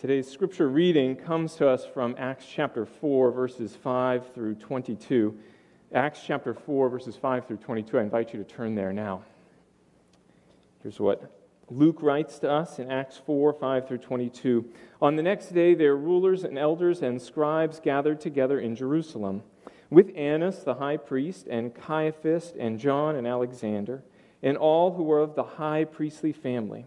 Today's scripture reading comes to us from Acts chapter 4, verses 5 through 22. Acts chapter 4, verses 5 through 22. I invite you to turn there now. Here's what Luke writes to us in Acts 4, 5 through 22. On the next day, their rulers and elders and scribes gathered together in Jerusalem with Annas the high priest, and Caiaphas, and John and Alexander, and all who were of the high priestly family.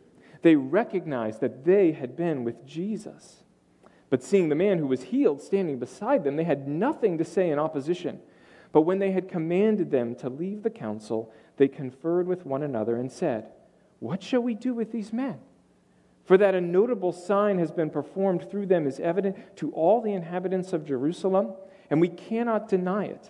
They recognized that they had been with Jesus. But seeing the man who was healed standing beside them, they had nothing to say in opposition. But when they had commanded them to leave the council, they conferred with one another and said, What shall we do with these men? For that a notable sign has been performed through them is evident to all the inhabitants of Jerusalem and we cannot deny it.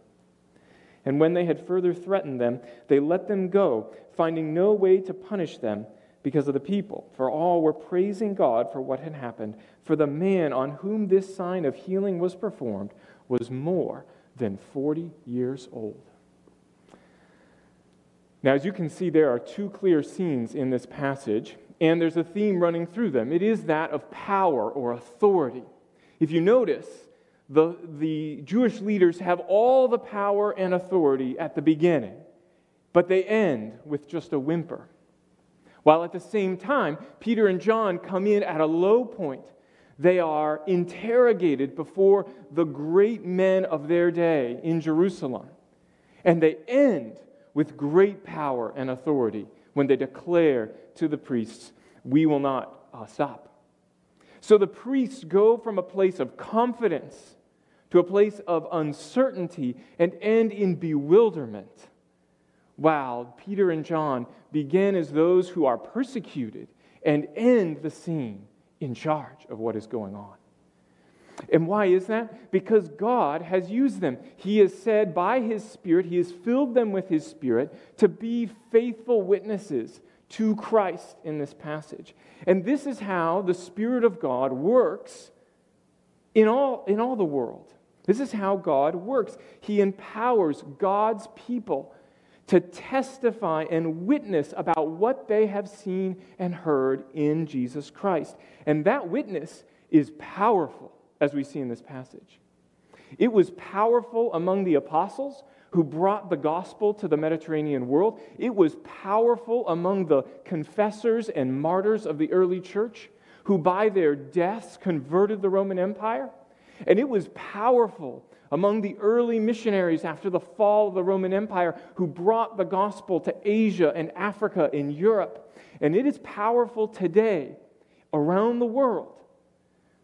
And when they had further threatened them, they let them go, finding no way to punish them because of the people. For all were praising God for what had happened. For the man on whom this sign of healing was performed was more than 40 years old. Now, as you can see, there are two clear scenes in this passage, and there's a theme running through them. It is that of power or authority. If you notice, the, the Jewish leaders have all the power and authority at the beginning, but they end with just a whimper. While at the same time, Peter and John come in at a low point. They are interrogated before the great men of their day in Jerusalem. And they end with great power and authority when they declare to the priests, We will not uh, stop. So the priests go from a place of confidence to a place of uncertainty and end in bewilderment. While Peter and John begin as those who are persecuted and end the scene in charge of what is going on. And why is that? Because God has used them. He has said by His Spirit, He has filled them with His Spirit to be faithful witnesses to Christ in this passage. And this is how the Spirit of God works in all, in all the world. This is how God works. He empowers God's people to testify and witness about what they have seen and heard in Jesus Christ. And that witness is powerful, as we see in this passage. It was powerful among the apostles who brought the gospel to the Mediterranean world. It was powerful among the confessors and martyrs of the early church who, by their deaths, converted the Roman Empire. And it was powerful among the early missionaries after the fall of the Roman Empire who brought the gospel to Asia and Africa and Europe. And it is powerful today around the world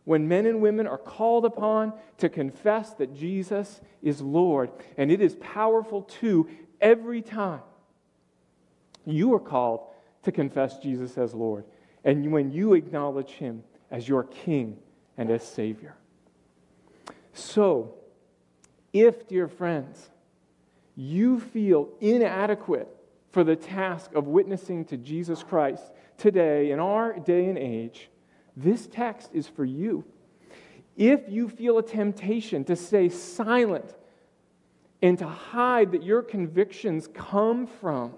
when men and women are called upon to confess that Jesus is Lord. And it is powerful too every time you are called to confess Jesus as Lord and when you acknowledge Him as your King and as Savior. So, if, dear friends, you feel inadequate for the task of witnessing to Jesus Christ today, in our day and age, this text is for you. If you feel a temptation to stay silent and to hide that your convictions come from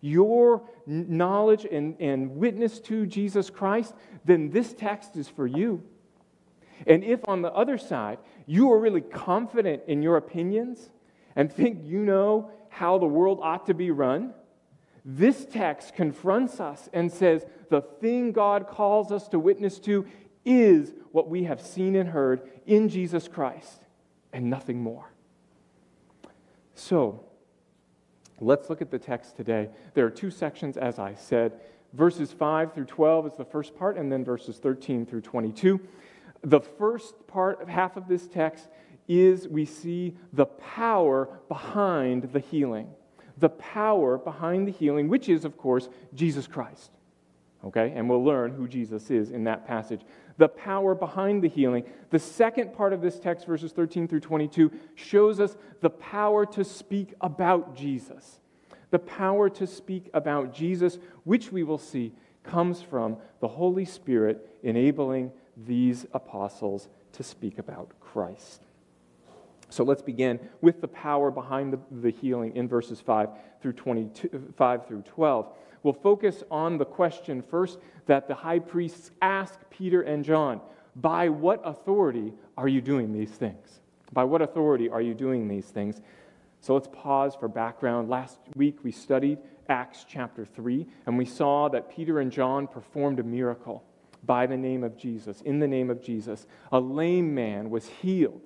your knowledge and, and witness to Jesus Christ, then this text is for you. And if on the other side, you are really confident in your opinions and think you know how the world ought to be run, this text confronts us and says the thing God calls us to witness to is what we have seen and heard in Jesus Christ and nothing more. So, let's look at the text today. There are two sections, as I said. Verses 5 through 12 is the first part, and then verses 13 through 22. The first part, half of this text, is we see the power behind the healing. The power behind the healing, which is, of course, Jesus Christ. Okay? And we'll learn who Jesus is in that passage. The power behind the healing. The second part of this text, verses 13 through 22, shows us the power to speak about Jesus. The power to speak about Jesus, which we will see comes from the Holy Spirit enabling these apostles to speak about Christ. So let's begin with the power behind the, the healing in verses 5 through 22, 5 through 12. We'll focus on the question first that the high priests ask Peter and John By what authority are you doing these things? By what authority are you doing these things? So let's pause for background. Last week we studied Acts chapter 3, and we saw that Peter and John performed a miracle by the name of Jesus. In the name of Jesus, a lame man was healed.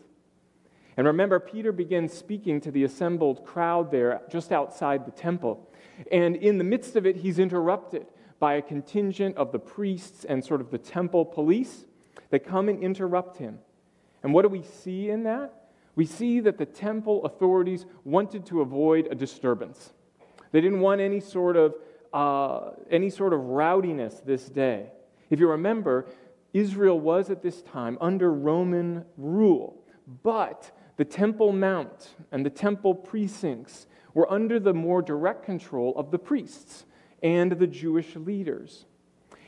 And remember, Peter begins speaking to the assembled crowd there just outside the temple. And in the midst of it, he's interrupted by a contingent of the priests and sort of the temple police that come and interrupt him. And what do we see in that? We see that the temple authorities wanted to avoid a disturbance. They didn't want any sort of, uh, any sort of rowdiness this day. If you remember, Israel was at this time under Roman rule, but the Temple Mount and the temple precincts were under the more direct control of the priests and the Jewish leaders.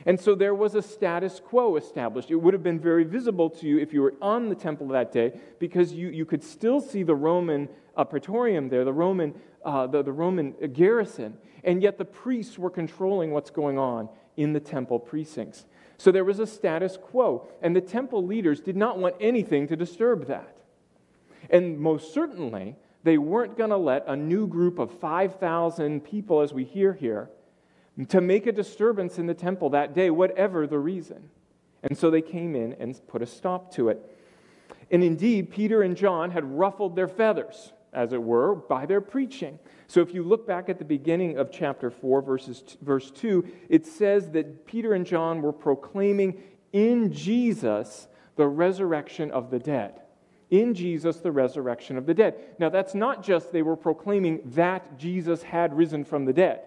And so there was a status quo established. It would have been very visible to you if you were on the temple that day because you, you could still see the Roman uh, praetorium there, the Roman, uh, the, the Roman garrison, and yet the priests were controlling what's going on in the temple precincts. So there was a status quo, and the temple leaders did not want anything to disturb that. And most certainly, they weren't going to let a new group of 5,000 people, as we hear here, to make a disturbance in the temple that day, whatever the reason. And so they came in and put a stop to it. And indeed, Peter and John had ruffled their feathers, as it were, by their preaching. So if you look back at the beginning of chapter 4, verses, verse 2, it says that Peter and John were proclaiming in Jesus the resurrection of the dead in Jesus the resurrection of the dead. Now, that's not just they were proclaiming that Jesus had risen from the dead.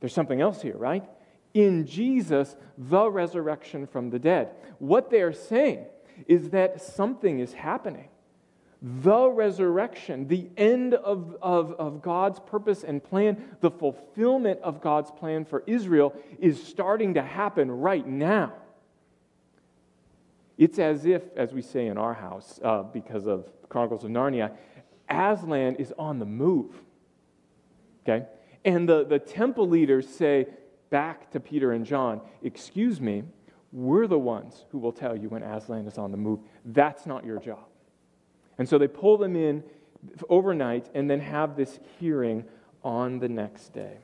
There's something else here, right? In Jesus, the resurrection from the dead. What they are saying is that something is happening. The resurrection, the end of, of, of God's purpose and plan, the fulfillment of God's plan for Israel is starting to happen right now. It's as if, as we say in our house, uh, because of Chronicles of Narnia, Aslan is on the move. Okay? And the, the temple leaders say back to Peter and John, Excuse me, we're the ones who will tell you when Aslan is on the move. That's not your job. And so they pull them in overnight and then have this hearing on the next day.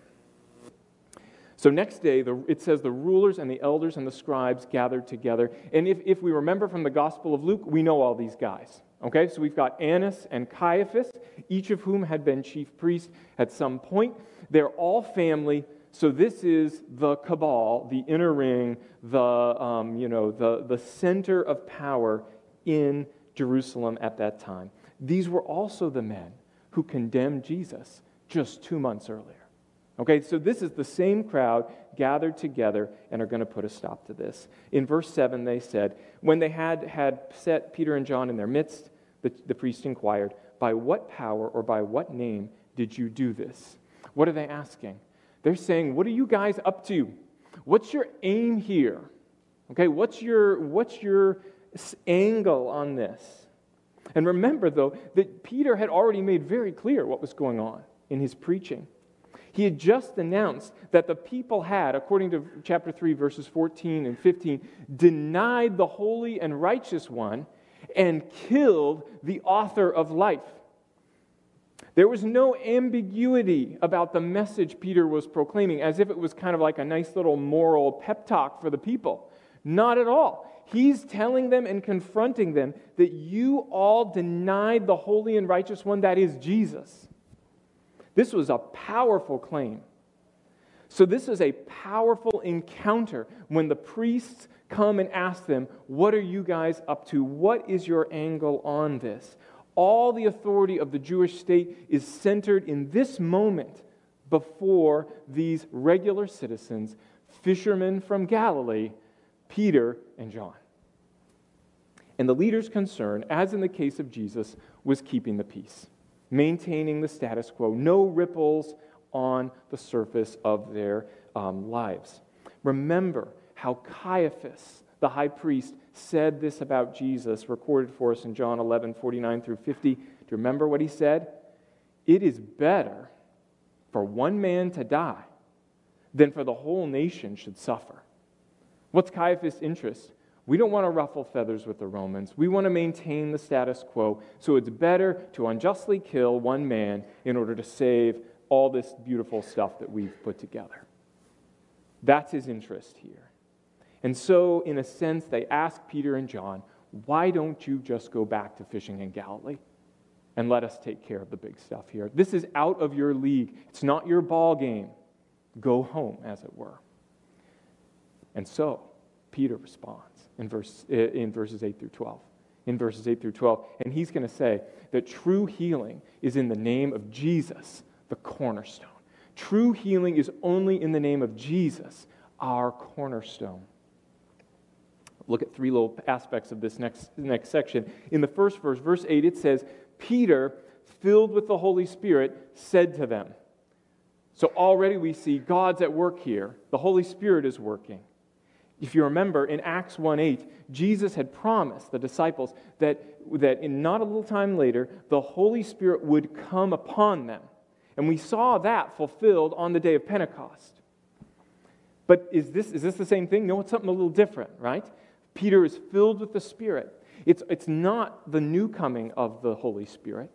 So, next day, the, it says the rulers and the elders and the scribes gathered together. And if, if we remember from the Gospel of Luke, we know all these guys. Okay, so we've got Annas and Caiaphas, each of whom had been chief priest at some point. They're all family. So this is the cabal, the inner ring, the, um, you know, the, the center of power in Jerusalem at that time. These were also the men who condemned Jesus just two months earlier. Okay, so this is the same crowd gathered together and are going to put a stop to this. In verse 7, they said, When they had, had set Peter and John in their midst, the, the priest inquired, By what power or by what name did you do this? What are they asking? They're saying, What are you guys up to? What's your aim here? Okay, what's your, what's your angle on this? And remember, though, that Peter had already made very clear what was going on in his preaching. He had just announced that the people had, according to chapter 3, verses 14 and 15, denied the holy and righteous one and killed the author of life. There was no ambiguity about the message Peter was proclaiming, as if it was kind of like a nice little moral pep talk for the people. Not at all. He's telling them and confronting them that you all denied the holy and righteous one, that is Jesus. This was a powerful claim. So, this is a powerful encounter when the priests come and ask them, What are you guys up to? What is your angle on this? All the authority of the Jewish state is centered in this moment before these regular citizens, fishermen from Galilee, Peter and John. And the leader's concern, as in the case of Jesus, was keeping the peace, maintaining the status quo, no ripples on the surface of their um, lives. Remember how Caiaphas, the high priest, said this about Jesus, recorded for us in John 11, 49 through 50. Do you remember what he said? It is better for one man to die than for the whole nation should suffer. What's Caiaphas' interest? We don't want to ruffle feathers with the Romans. We want to maintain the status quo. So it's better to unjustly kill one man in order to save all this beautiful stuff that we've put together. That's his interest here. And so, in a sense, they ask Peter and John, why don't you just go back to fishing in Galilee and let us take care of the big stuff here? This is out of your league, it's not your ball game. Go home, as it were. And so, Peter responds in, verse, eh, in verses 8 through 12. In verses 8 through 12. And he's going to say that true healing is in the name of Jesus, the cornerstone. True healing is only in the name of Jesus, our cornerstone. Look at three little aspects of this next, next section. In the first verse, verse 8, it says, Peter, filled with the Holy Spirit, said to them. So already we see God's at work here. The Holy Spirit is working. If you remember, in Acts 1 8, Jesus had promised the disciples that, that in not a little time later, the Holy Spirit would come upon them. And we saw that fulfilled on the day of Pentecost. But is this, is this the same thing? No, it's something a little different, right? Peter is filled with the Spirit. It's, it's not the new coming of the Holy Spirit,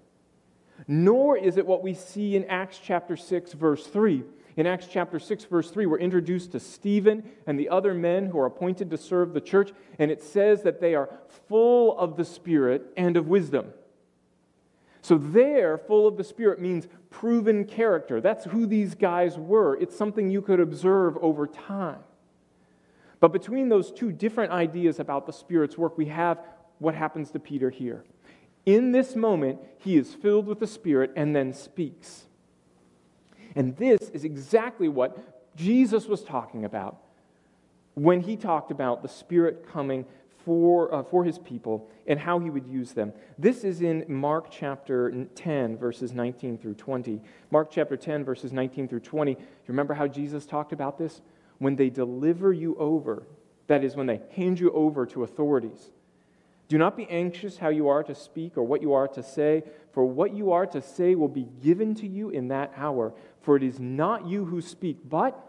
nor is it what we see in Acts chapter 6, verse 3, in Acts chapter 6, verse 3, we're introduced to Stephen and the other men who are appointed to serve the church, and it says that they are full of the Spirit and of wisdom. So, there, full of the Spirit means proven character. That's who these guys were. It's something you could observe over time. But between those two different ideas about the Spirit's work, we have what happens to Peter here. In this moment, he is filled with the Spirit and then speaks. And this is exactly what Jesus was talking about when he talked about the Spirit coming for, uh, for his people and how he would use them. This is in Mark chapter 10, verses 19 through 20. Mark chapter 10, verses 19 through 20. You remember how Jesus talked about this? When they deliver you over, that is, when they hand you over to authorities do not be anxious how you are to speak or what you are to say, for what you are to say will be given to you in that hour. For it is not you who speak, but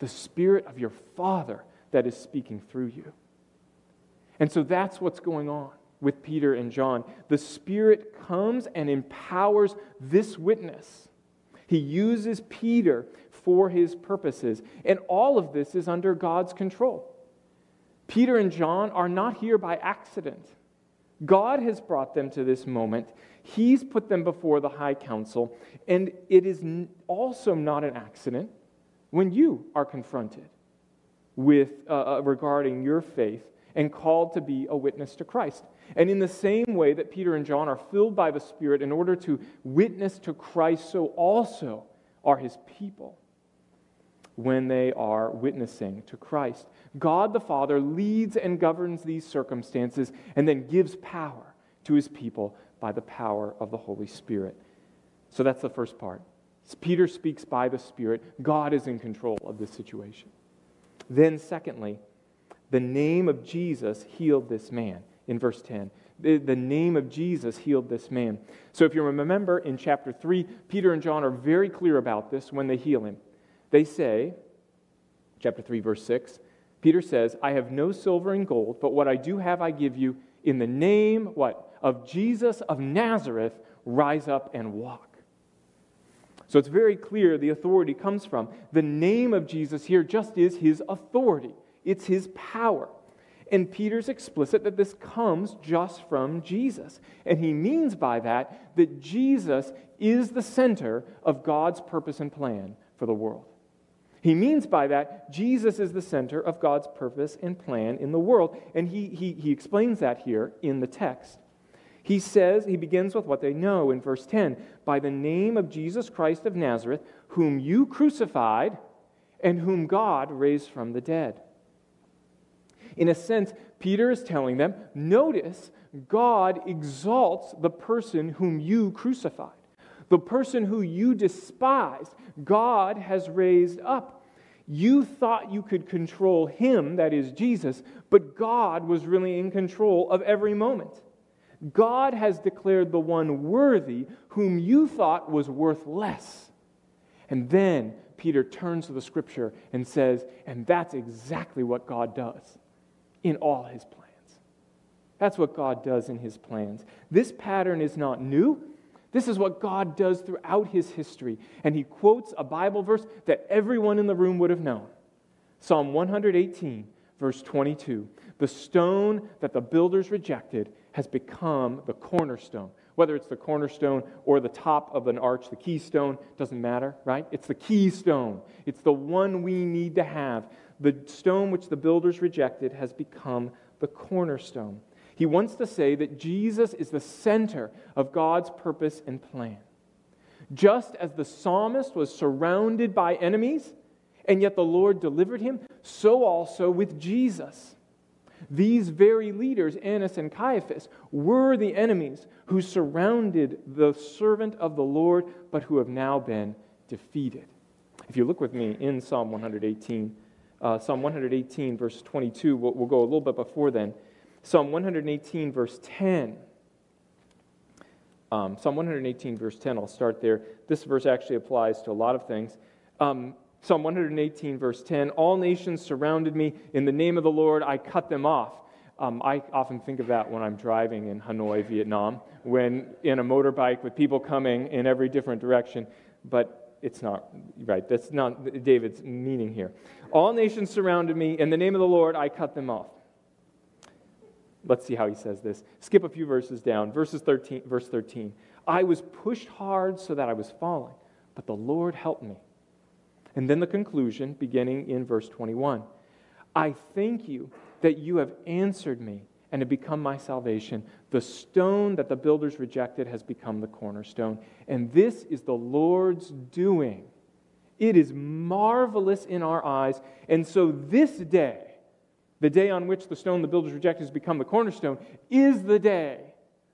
the Spirit of your Father that is speaking through you. And so that's what's going on with Peter and John. The Spirit comes and empowers this witness. He uses Peter for his purposes. And all of this is under God's control. Peter and John are not here by accident. God has brought them to this moment. He's put them before the high council, and it is also not an accident when you are confronted with uh, uh, regarding your faith and called to be a witness to Christ. And in the same way that Peter and John are filled by the Spirit in order to witness to Christ, so also are his people when they are witnessing to Christ. God the Father leads and governs these circumstances and then gives power to his people by the power of the Holy Spirit. So that's the first part. Peter speaks by the Spirit. God is in control of this situation. Then, secondly, the name of Jesus healed this man in verse 10. The, name of Jesus healed this man. So if you remember in chapter 3, Peter and John are very clear about this when they heal him. They say, chapter 3, verse 6, Peter says, I have no silver and gold, but what I do have I give you in the name, what? Of Jesus of Nazareth, rise up and walk. So it's very clear the authority comes from. The name of Jesus here just is his authority, it's his power. And Peter's explicit that this comes just from Jesus. And he means by that that Jesus is the center of God's purpose and plan for the world. He means by that Jesus is the center of God's purpose and plan in the world. And he, he, he explains that here in the text. He says, he begins with what they know in verse 10 by the name of Jesus Christ of Nazareth, whom you crucified and whom God raised from the dead. In a sense, Peter is telling them notice, God exalts the person whom you crucified. The person who you despised, God has raised up. You thought you could control him, that is Jesus, but God was really in control of every moment. God has declared the one worthy whom you thought was worth less. And then Peter turns to the scripture and says, and that's exactly what God does in all his plans. That's what God does in his plans. This pattern is not new. This is what God does throughout his history. And he quotes a Bible verse that everyone in the room would have known Psalm 118, verse 22. The stone that the builders rejected has become the cornerstone. Whether it's the cornerstone or the top of an arch, the keystone, doesn't matter, right? It's the keystone. It's the one we need to have. The stone which the builders rejected has become the cornerstone. He wants to say that Jesus is the center of God's purpose and plan. Just as the psalmist was surrounded by enemies, and yet the Lord delivered him, so also with Jesus. These very leaders, Annas and Caiaphas, were the enemies who surrounded the servant of the Lord, but who have now been defeated. If you look with me in Psalm 118, uh, Psalm 118, verse 22, we'll, we'll go a little bit before then. Psalm 118, verse 10. Um, Psalm 118, verse 10, I'll start there. This verse actually applies to a lot of things. Um, Psalm 118, verse 10 All nations surrounded me. In the name of the Lord, I cut them off. Um, I often think of that when I'm driving in Hanoi, Vietnam, when in a motorbike with people coming in every different direction. But it's not right. That's not David's meaning here. All nations surrounded me. In the name of the Lord, I cut them off. Let's see how he says this. Skip a few verses down. Verses 13, verse 13. I was pushed hard so that I was falling, but the Lord helped me. And then the conclusion, beginning in verse 21 I thank you that you have answered me and have become my salvation. The stone that the builders rejected has become the cornerstone. And this is the Lord's doing. It is marvelous in our eyes. And so this day, the day on which the stone the builders rejected has become the cornerstone, is the day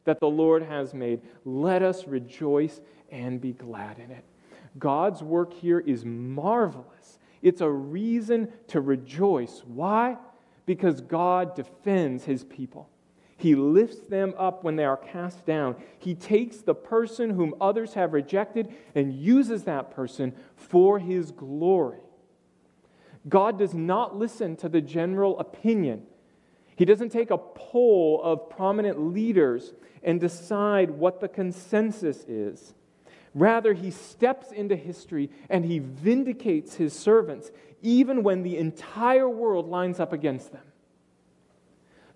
that the Lord has made. Let us rejoice and be glad in it. God's work here is marvelous. It's a reason to rejoice. Why? Because God defends his people. He lifts them up when they are cast down. He takes the person whom others have rejected and uses that person for his glory. God does not listen to the general opinion. He doesn't take a poll of prominent leaders and decide what the consensus is. Rather, he steps into history and he vindicates his servants, even when the entire world lines up against them.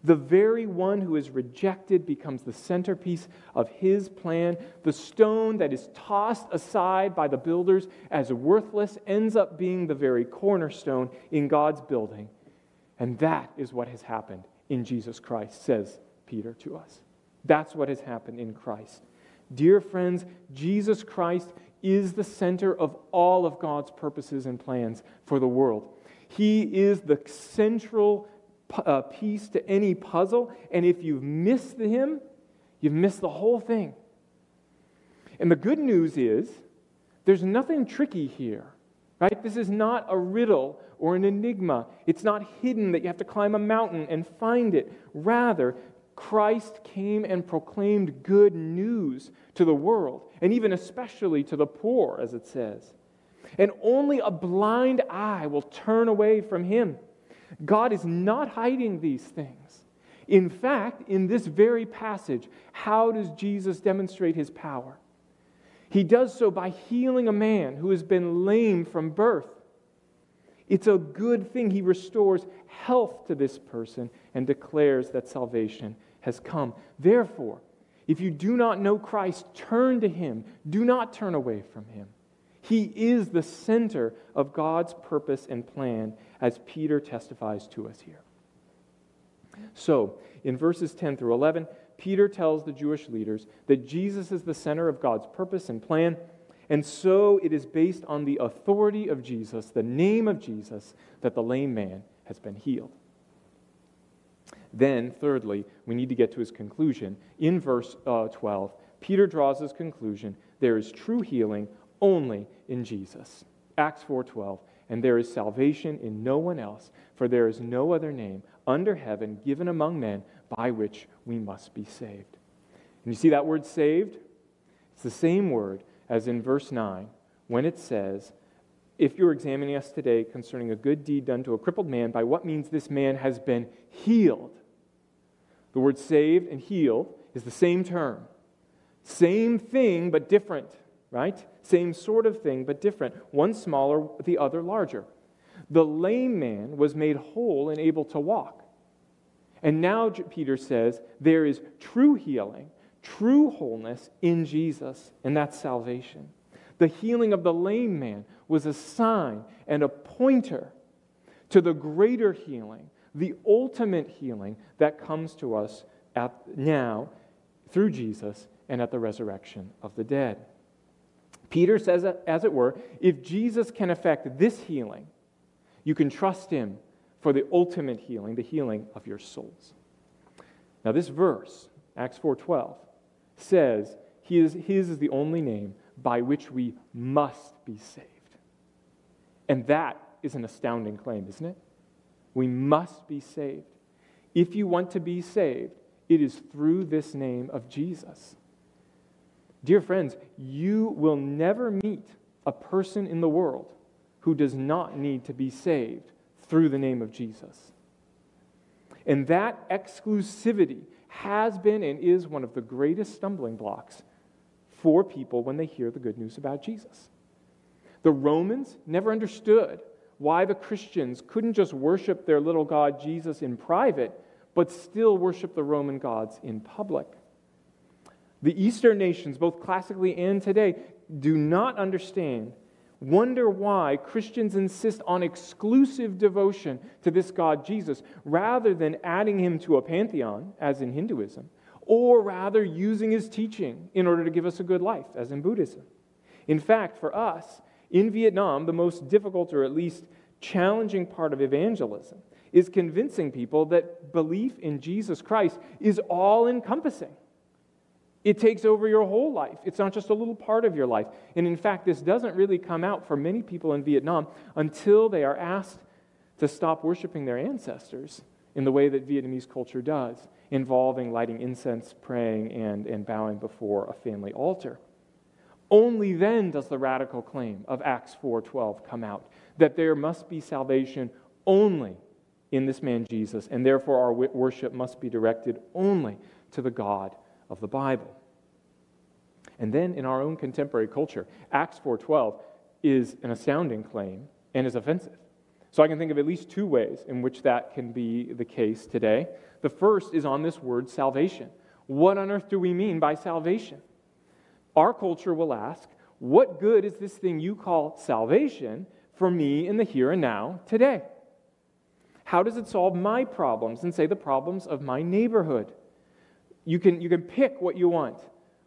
The very one who is rejected becomes the centerpiece of his plan. The stone that is tossed aside by the builders as worthless ends up being the very cornerstone in God's building. And that is what has happened in Jesus Christ, says Peter to us. That's what has happened in Christ. Dear friends, Jesus Christ is the center of all of God's purposes and plans for the world. He is the central uh, piece to any puzzle, and if you've missed him, you've missed the whole thing. And the good news is, there's nothing tricky here, right? This is not a riddle or an enigma. It's not hidden that you have to climb a mountain and find it. Rather, Christ came and proclaimed good news to the world, and even especially to the poor, as it says. And only a blind eye will turn away from him. God is not hiding these things. In fact, in this very passage, how does Jesus demonstrate his power? He does so by healing a man who has been lame from birth. It's a good thing. He restores health to this person and declares that salvation has come. Therefore, if you do not know Christ, turn to him. Do not turn away from him. He is the center of God's purpose and plan, as Peter testifies to us here. So, in verses 10 through 11, Peter tells the Jewish leaders that Jesus is the center of God's purpose and plan, and so it is based on the authority of Jesus, the name of Jesus, that the lame man has been healed. Then, thirdly, we need to get to his conclusion. In verse uh, 12, Peter draws his conclusion there is true healing only in Jesus. Acts 4:12, and there is salvation in no one else, for there is no other name under heaven given among men by which we must be saved. And you see that word saved? It's the same word as in verse 9 when it says, if you're examining us today concerning a good deed done to a crippled man, by what means this man has been healed. The word saved and healed is the same term. Same thing, but different, right? Same sort of thing, but different. One smaller, the other larger. The lame man was made whole and able to walk. And now Peter says there is true healing, true wholeness in Jesus, and that's salvation. The healing of the lame man was a sign and a pointer to the greater healing, the ultimate healing that comes to us at, now through Jesus and at the resurrection of the dead. Peter says, as it were, if Jesus can effect this healing, you can trust him for the ultimate healing, the healing of your souls. Now, this verse, Acts 4:12, says his, his is the only name by which we must be saved. And that is an astounding claim, isn't it? We must be saved. If you want to be saved, it is through this name of Jesus. Dear friends, you will never meet a person in the world who does not need to be saved through the name of Jesus. And that exclusivity has been and is one of the greatest stumbling blocks for people when they hear the good news about Jesus. The Romans never understood why the Christians couldn't just worship their little god Jesus in private, but still worship the Roman gods in public. The Eastern nations, both classically and today, do not understand, wonder why Christians insist on exclusive devotion to this God Jesus rather than adding him to a pantheon, as in Hinduism, or rather using his teaching in order to give us a good life, as in Buddhism. In fact, for us, in Vietnam, the most difficult or at least challenging part of evangelism is convincing people that belief in Jesus Christ is all encompassing. It takes over your whole life. It's not just a little part of your life. And in fact, this doesn't really come out for many people in Vietnam until they are asked to stop worshiping their ancestors in the way that Vietnamese culture does, involving lighting incense, praying, and, and bowing before a family altar. Only then does the radical claim of Acts 4:12 come out that there must be salvation only in this man Jesus, and therefore our worship must be directed only to the God of the Bible. And then in our own contemporary culture, Acts 4:12 is an astounding claim and is offensive. So I can think of at least two ways in which that can be the case today. The first is on this word salvation. What on earth do we mean by salvation? Our culture will ask, What good is this thing you call salvation for me in the here and now today? How does it solve my problems and say the problems of my neighborhood? You can, you can pick what you want.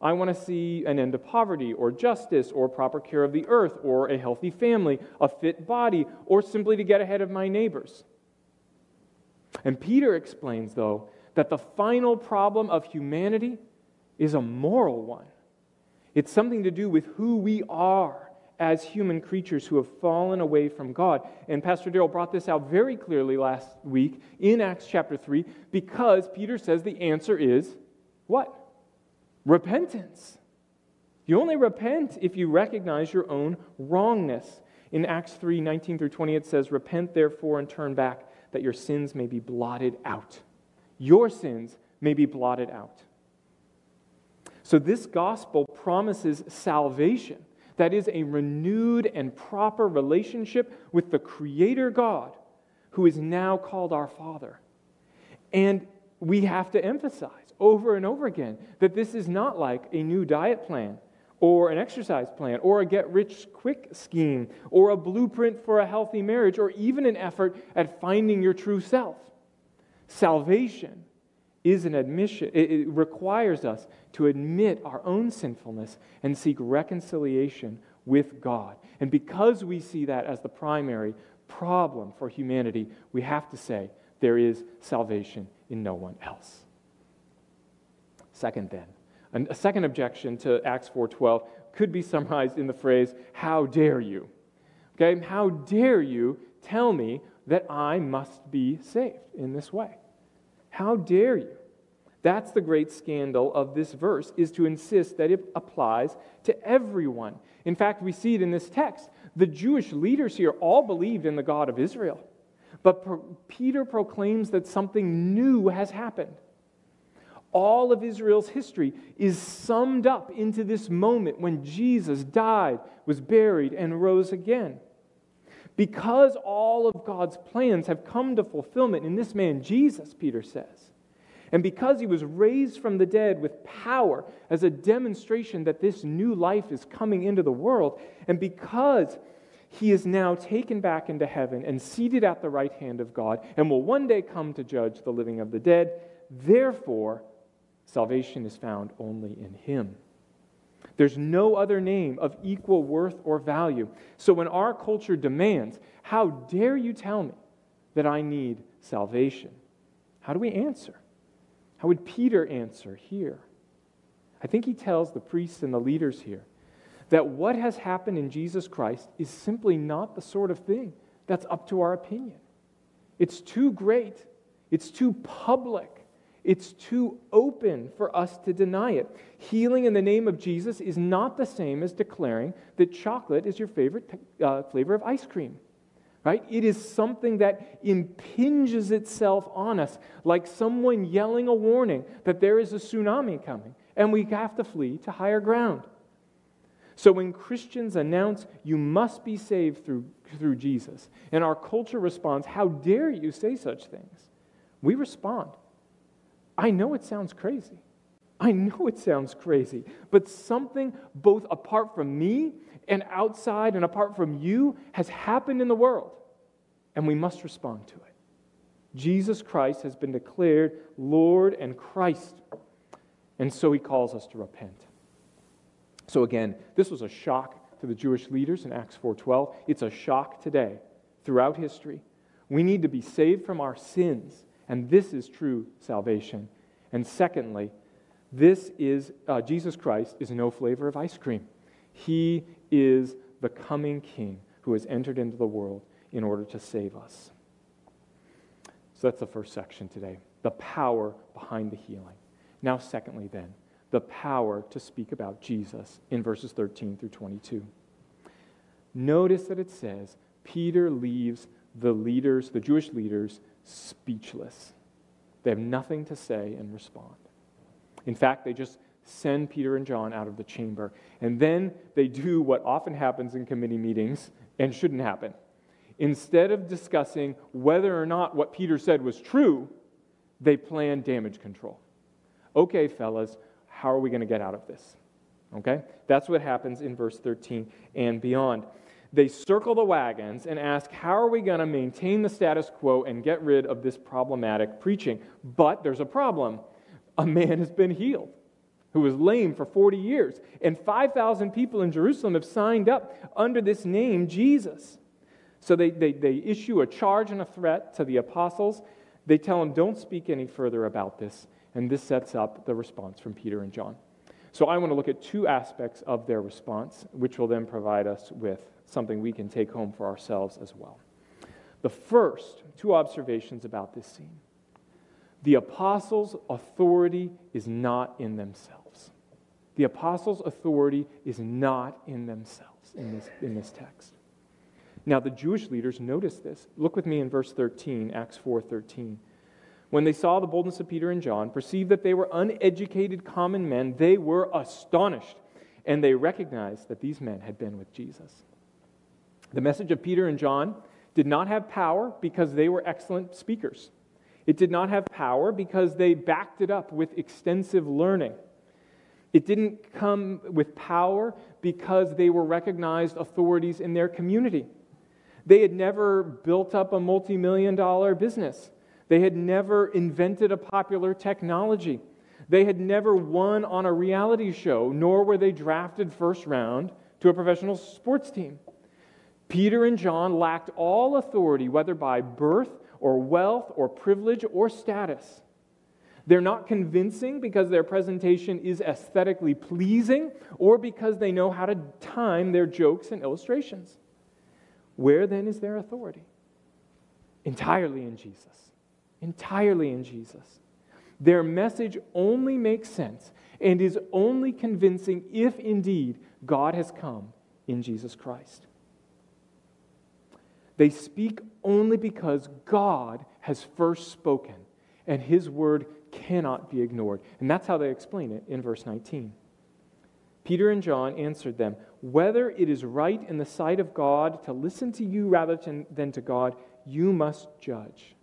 I want to see an end to poverty, or justice, or proper care of the earth, or a healthy family, a fit body, or simply to get ahead of my neighbors. And Peter explains, though, that the final problem of humanity is a moral one. It's something to do with who we are as human creatures who have fallen away from God. And Pastor Daryl brought this out very clearly last week in Acts chapter 3 because Peter says the answer is what? Repentance. You only repent if you recognize your own wrongness. In Acts 3 19 through 20, it says, Repent therefore and turn back, that your sins may be blotted out. Your sins may be blotted out. So, this gospel promises salvation. That is a renewed and proper relationship with the Creator God, who is now called our Father. And we have to emphasize over and over again that this is not like a new diet plan or an exercise plan, or a get rich quick scheme, or a blueprint for a healthy marriage, or even an effort at finding your true self. Salvation is an admission, it requires us to admit our own sinfulness and seek reconciliation with God. And because we see that as the primary problem for humanity, we have to say there is salvation in no one else. Second, then, a second objection to Acts 4:12 could be summarized in the phrase, "How dare you?" Okay, how dare you tell me that I must be saved in this way? How dare you? That's the great scandal of this verse is to insist that it applies to everyone. In fact, we see it in this text. The Jewish leaders here all believed in the God of Israel. But Peter proclaims that something new has happened all of Israel's history is summed up into this moment when Jesus died, was buried, and rose again. Because all of God's plans have come to fulfillment in this man, Jesus, Peter says, and because he was raised from the dead with power as a demonstration that this new life is coming into the world, and because he is now taken back into heaven and seated at the right hand of God and will one day come to judge the living of the dead, therefore, Salvation is found only in Him. There's no other name of equal worth or value. So when our culture demands, How dare you tell me that I need salvation? How do we answer? How would Peter answer here? I think he tells the priests and the leaders here that what has happened in Jesus Christ is simply not the sort of thing that's up to our opinion. It's too great, it's too public, it's too open for us to deny it. Healing in the name of Jesus is not the same as declaring that chocolate is your favorite uh, flavor of ice cream. Right? It is something that impinges itself on us, like someone yelling a warning that there is a tsunami coming and we have to flee to higher ground. So when Christians announce you must be saved through, through Jesus, and our culture responds, How dare you say such things? We respond, I know it sounds crazy. I know it sounds crazy, but something both apart from me and outside and apart from you has happened in the world, and we must respond to it. Jesus Christ has been declared Lord and Christ, and so he calls us to repent. So again, this was a shock to the Jewish leaders in Acts 4:12. It's a shock today throughout history. We need to be saved from our sins and this is true salvation. And secondly, this is uh, Jesus Christ is no flavor of ice cream. He is the coming King who has entered into the world in order to save us. So that's the first section today the power behind the healing. Now, secondly, then, the power to speak about Jesus in verses 13 through 22. Notice that it says Peter leaves the leaders, the Jewish leaders, speechless. They have nothing to say and respond. In fact, they just send Peter and John out of the chamber. And then they do what often happens in committee meetings and shouldn't happen. Instead of discussing whether or not what Peter said was true, they plan damage control. Okay, fellas, how are we going to get out of this? Okay? That's what happens in verse 13 and beyond they circle the wagons and ask, How are we going to maintain the status quo and get rid of this problematic preaching? But there's a problem. A man has been healed who was lame for 40 years, and 5,000 people in Jerusalem have signed up under this name, Jesus. So they, they, they issue a charge and a threat to the apostles. They tell them, Don't speak any further about this. And this sets up the response from Peter and John. So I want to look at two aspects of their response, which will then provide us with something we can take home for ourselves as well. The first, two observations about this scene. The apostles' authority is not in themselves. The apostles' authority is not in themselves in this, in this text. Now, the Jewish leaders notice this. Look with me in verse 13, Acts 4 13. When they saw the boldness of Peter and John, perceived that they were uneducated common men, they were astonished, and they recognized that these men had been with Jesus. The message of Peter and John did not have power because they were excellent speakers. It did not have power because they backed it up with extensive learning. It didn't come with power because they were recognized authorities in their community. They had never built up a multi million dollar business. They had never invented a popular technology. They had never won on a reality show, nor were they drafted first round to a professional sports team. Peter and John lacked all authority, whether by birth or wealth or privilege or status. They're not convincing because their presentation is aesthetically pleasing or because they know how to time their jokes and illustrations. Where then is their authority? Entirely in Jesus entirely in Jesus. Their message only makes sense and is only convincing if indeed God has come in Jesus Christ. They speak only because God has first spoken, and his word cannot be ignored. And that's how they explain it in verse 19. Peter and John answered them, Whether it is right in the sight of God to listen to you rather than to God, you must judge.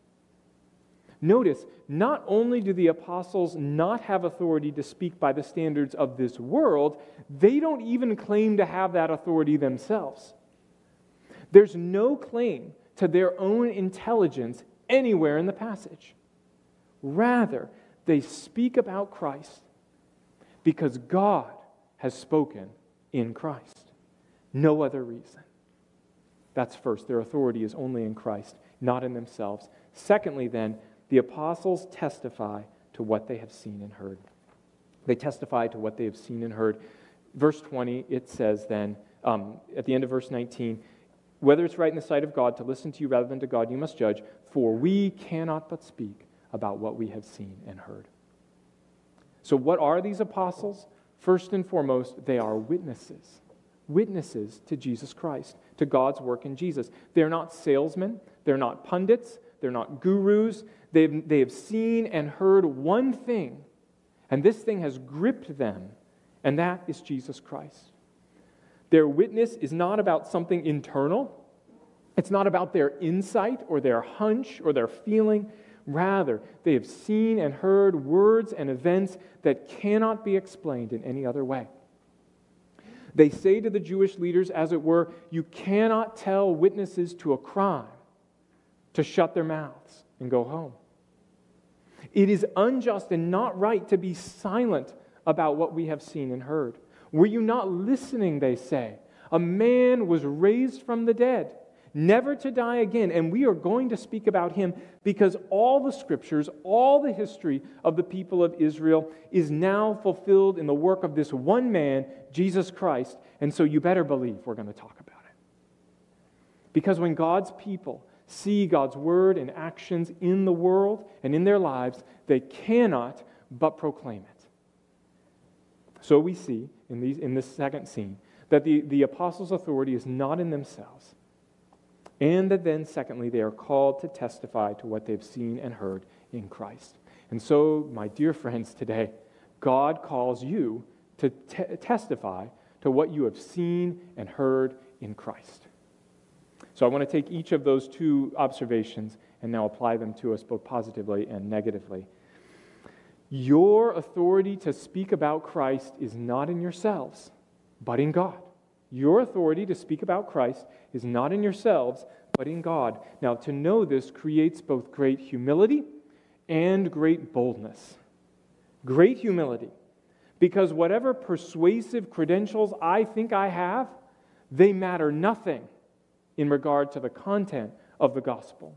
Notice, not only do the apostles not have authority to speak by the standards of this world, they don't even claim to have that authority themselves. There's no claim to their own intelligence anywhere in the passage. Rather, they speak about Christ because God has spoken in Christ. No other reason. That's first. Their authority is only in Christ, not in themselves. Secondly, then, the apostles testify to what they have seen and heard. They testify to what they have seen and heard. Verse 20, it says then, um, at the end of verse 19, whether it's right in the sight of God to listen to you rather than to God, you must judge, for we cannot but speak about what we have seen and heard. So, what are these apostles? First and foremost, they are witnesses. Witnesses to Jesus Christ, to God's work in Jesus. They're not salesmen, they're not pundits, they're not gurus, They've, they have seen and heard one thing, and this thing has gripped them, and that is Jesus Christ. Their witness is not about something internal, it's not about their insight or their hunch or their feeling. Rather, they have seen and heard words and events that cannot be explained in any other way. They say to the Jewish leaders, as it were, you cannot tell witnesses to a crime to shut their mouths and go home. It is unjust and not right to be silent about what we have seen and heard. Were you not listening, they say? A man was raised from the dead, never to die again. And we are going to speak about him because all the scriptures, all the history of the people of Israel is now fulfilled in the work of this one man, Jesus Christ. And so you better believe we're going to talk about it. Because when God's people see God's word and actions in the world and in their lives, they cannot but proclaim it. So we see in, these, in this second scene that the, the apostles' authority is not in themselves. And that then, secondly, they are called to testify to what they've seen and heard in Christ. And so, my dear friends, today, God calls you to te- testify to what you have seen and heard in Christ. So I want to take each of those two observations and now apply them to us both positively and negatively. Your authority to speak about Christ is not in yourselves, but in God. Your authority to speak about Christ is not in yourselves, but in God. Now, to know this creates both great humility and great boldness. Great humility, because whatever persuasive credentials I think I have, they matter nothing in regard to the content of the gospel.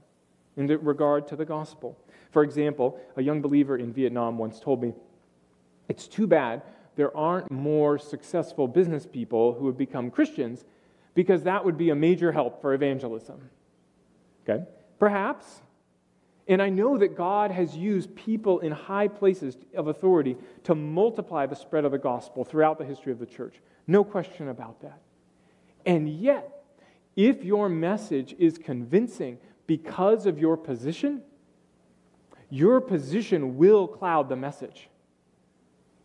In regard to the gospel. For example, a young believer in Vietnam once told me, It's too bad there aren't more successful business people who have become Christians because that would be a major help for evangelism. Okay? Perhaps. And I know that God has used people in high places of authority to multiply the spread of the gospel throughout the history of the church. No question about that. And yet, if your message is convincing because of your position, your position will cloud the message.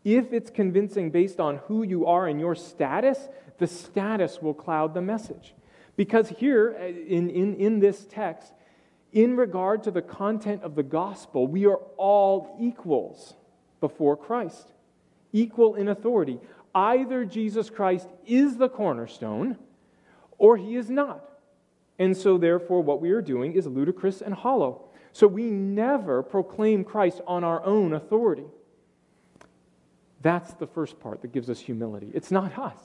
If it's convincing based on who you are and your status, the status will cloud the message. Because here uh, in, in, in this text, in regard to the content of the gospel, we are all equals before Christ, equal in authority. Either Jesus Christ is the cornerstone or he is not. And so, therefore, what we are doing is ludicrous and hollow. So, we never proclaim Christ on our own authority. That's the first part that gives us humility. It's not us.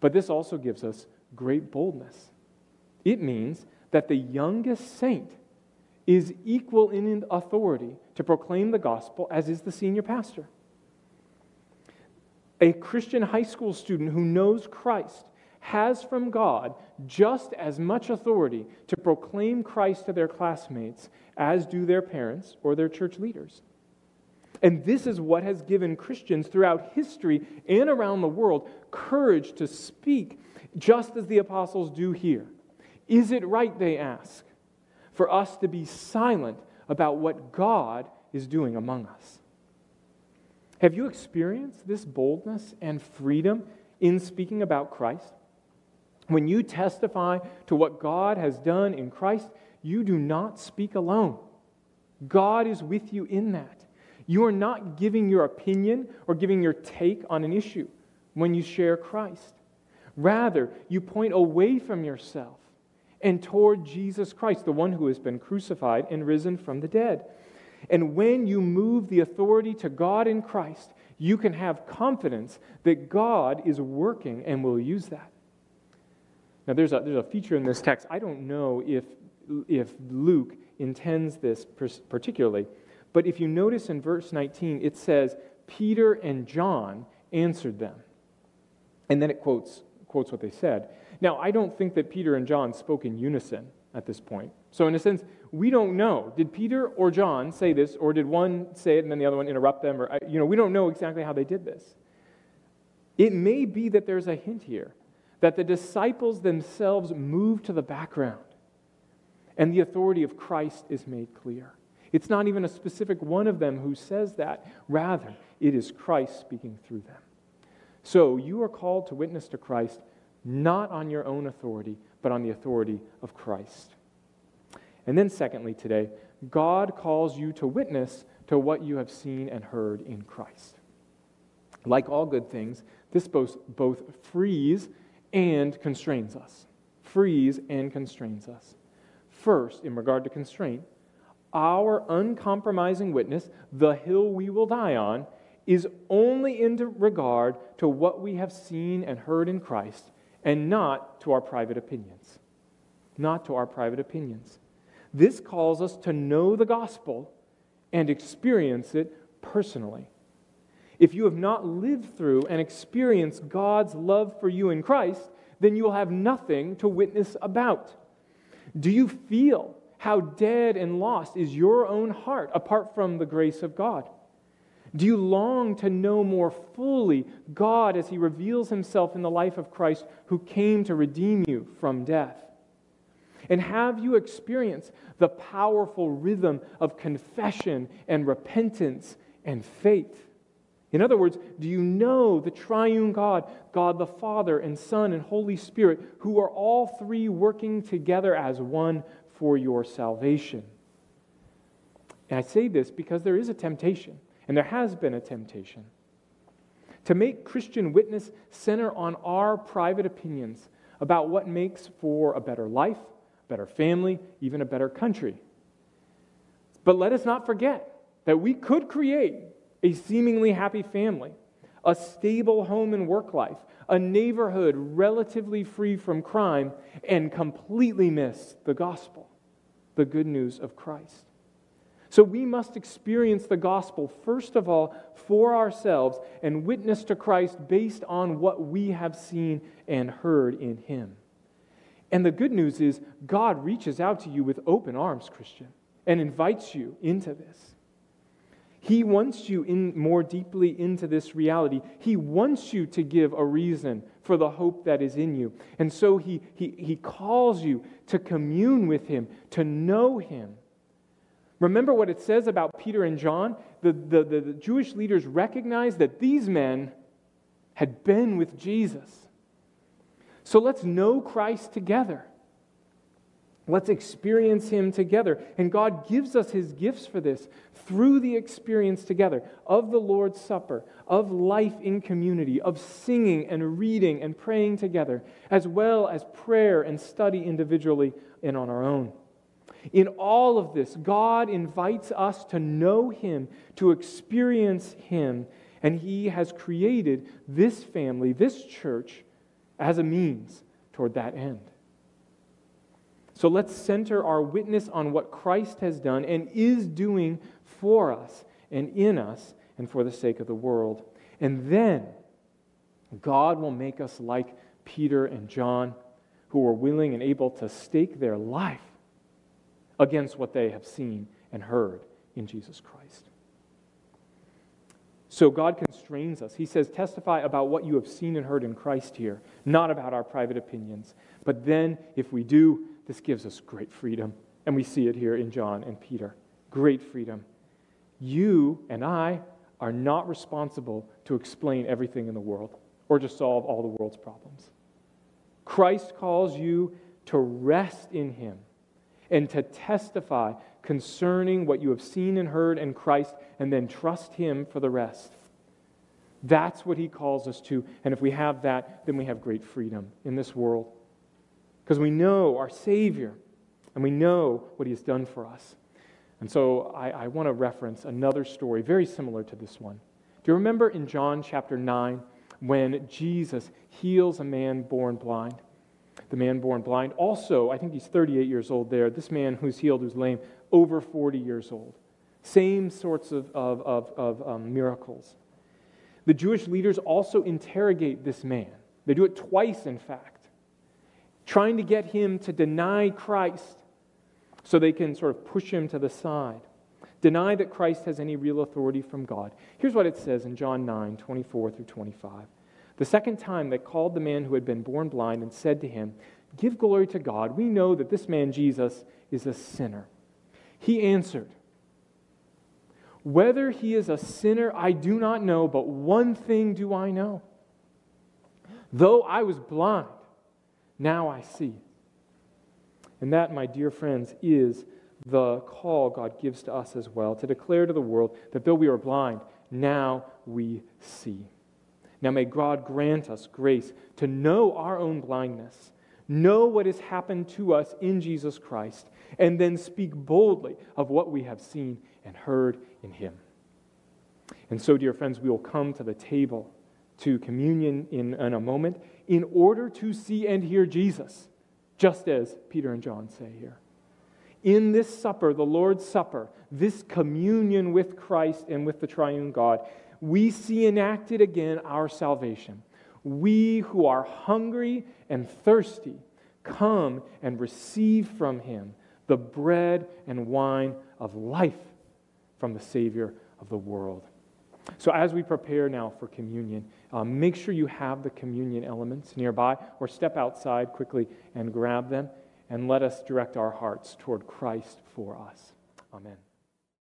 But this also gives us great boldness. It means that the youngest saint is equal in authority to proclaim the gospel as is the senior pastor. A Christian high school student who knows Christ has from God just as much authority to proclaim Christ to their classmates as do their parents or their church leaders. And this is what has given Christians throughout history and around the world courage to speak, just as the apostles do here. Is it right, they ask, for us to be silent about what God is doing among us? Have you experienced this boldness and freedom in speaking about Christ? When you testify to what God has done in Christ, you do not speak alone. God is with you in that. You are not giving your opinion or giving your take on an issue when you share Christ. Rather, you point away from yourself and toward Jesus Christ, the one who has been crucified and risen from the dead. And when you move the authority to God in Christ, you can have confidence that God is working and will use that. Now, there's a, there's a feature in this text. I don't know if, if Luke intends this particularly, but if you notice in verse 19, it says, Peter and John answered them. And then it quotes, quotes what they said. Now, I don't think that Peter and John spoke in unison at this point. So, in a sense, we don't know. Did Peter or John say this, or did one say it and then the other one interrupt them? Or, you know, we don't know exactly how they did this. It may be that there's a hint here that the disciples themselves move to the background and the authority of Christ is made clear. It's not even a specific one of them who says that. Rather, it is Christ speaking through them. So you are called to witness to Christ not on your own authority, but on the authority of Christ. And then, secondly, today, God calls you to witness to what you have seen and heard in Christ. Like all good things, this both, both frees and constrains us. Frees and constrains us. First, in regard to constraint, our uncompromising witness, the hill we will die on, is only in regard to what we have seen and heard in Christ and not to our private opinions. Not to our private opinions. This calls us to know the gospel and experience it personally. If you have not lived through and experienced God's love for you in Christ, then you will have nothing to witness about. Do you feel how dead and lost is your own heart apart from the grace of God? Do you long to know more fully God as He reveals Himself in the life of Christ who came to redeem you from death? And have you experienced the powerful rhythm of confession and repentance and faith? In other words, do you know the triune God, God the Father and Son and Holy Spirit, who are all three working together as one for your salvation? And I say this because there is a temptation, and there has been a temptation, to make Christian witness center on our private opinions about what makes for a better life, a better family, even a better country. But let us not forget that we could create a seemingly happy family, a stable home and work life, a neighborhood relatively free from crime, and completely miss the gospel, the good news of Christ. So we must experience the gospel, first of all, for ourselves and witness to Christ based on what we have seen and heard in Him. And the good news is, God reaches out to you with open arms, Christian, and invites you into this. He wants you in more deeply into this reality. He wants you to give a reason for the hope that is in you. And so he, he, he calls you to commune with Him, to know Him Remember what it says about Peter and John? The, the, the, the, Jewish leaders recognized that these men had been with Jesus. So let's know Christ together. Let's experience him together. And God gives us his gifts for this through the experience together of the Lord's Supper, of life in community, of singing and reading and praying together, as well as prayer and study individually and on our own. In all of this, God invites us to know Him, to experience Him, and He has created this family, this church, as a means toward that end. So let's center our witness on what Christ has done and is doing for us and in us and for the sake of the world. And then God will make us like Peter and John, who were willing and able to stake their life against what they have seen and heard in Jesus Christ. So God constrains us. He says, testify about what you have seen and heard in Christ here, not about our private opinions. But then, if we do, this gives us great freedom. And we see it here in John and Peter. Great freedom. You and I are not responsible to explain everything in the world or to solve all the world's problems. Christ calls you to rest in Him and to testify concerning what you have seen and heard in Christ, and then trust Him for the rest. That's what He calls us to. And if we have that, then we have great freedom in this world. Because we know our Savior, and we know what He has done for us. And so I, I want to reference another story very similar to this one. Do you remember in John chapter 9 when Jesus heals a man born blind? the man born blind. Also, I think he's 38 years old there. This man who's healed, who's lame, over 40 years old. Same sorts of, of, of, of um, miracles. The Jewish leaders also interrogate this man. They do it twice, in fact, trying to get him to deny Christ so they can sort of push him to the side. Deny that Christ has any real authority from God. Here's what it says in John 9 24 through 25. The second time they called the man who had been born blind and said to him, Give glory to God. We know that this man Jesus is a sinner. He answered, Whether he is a sinner, I do not know, but one thing do I know. Though I was blind, now I see. And that, my dear friends, is the call God gives to us as well to declare to the world that though we are blind, now we see. Now may God grant us grace to know our own blindness, know what has happened to us in Jesus Christ, and then speak boldly of what we have seen and heard in Him. And so, dear friends, we will come to the table to communion in, in a moment in order to see and hear Jesus, just as Peter and John say here. In this supper, the Lord's Supper, this communion with Christ and with the triune God, we see enacted again our salvation. We who are hungry and thirsty come and receive from him the bread and wine of life from the Savior of the world. So, as we prepare now for communion, um, make sure you have the communion elements nearby or step outside quickly and grab them and let us direct our hearts toward Christ for us. Amen.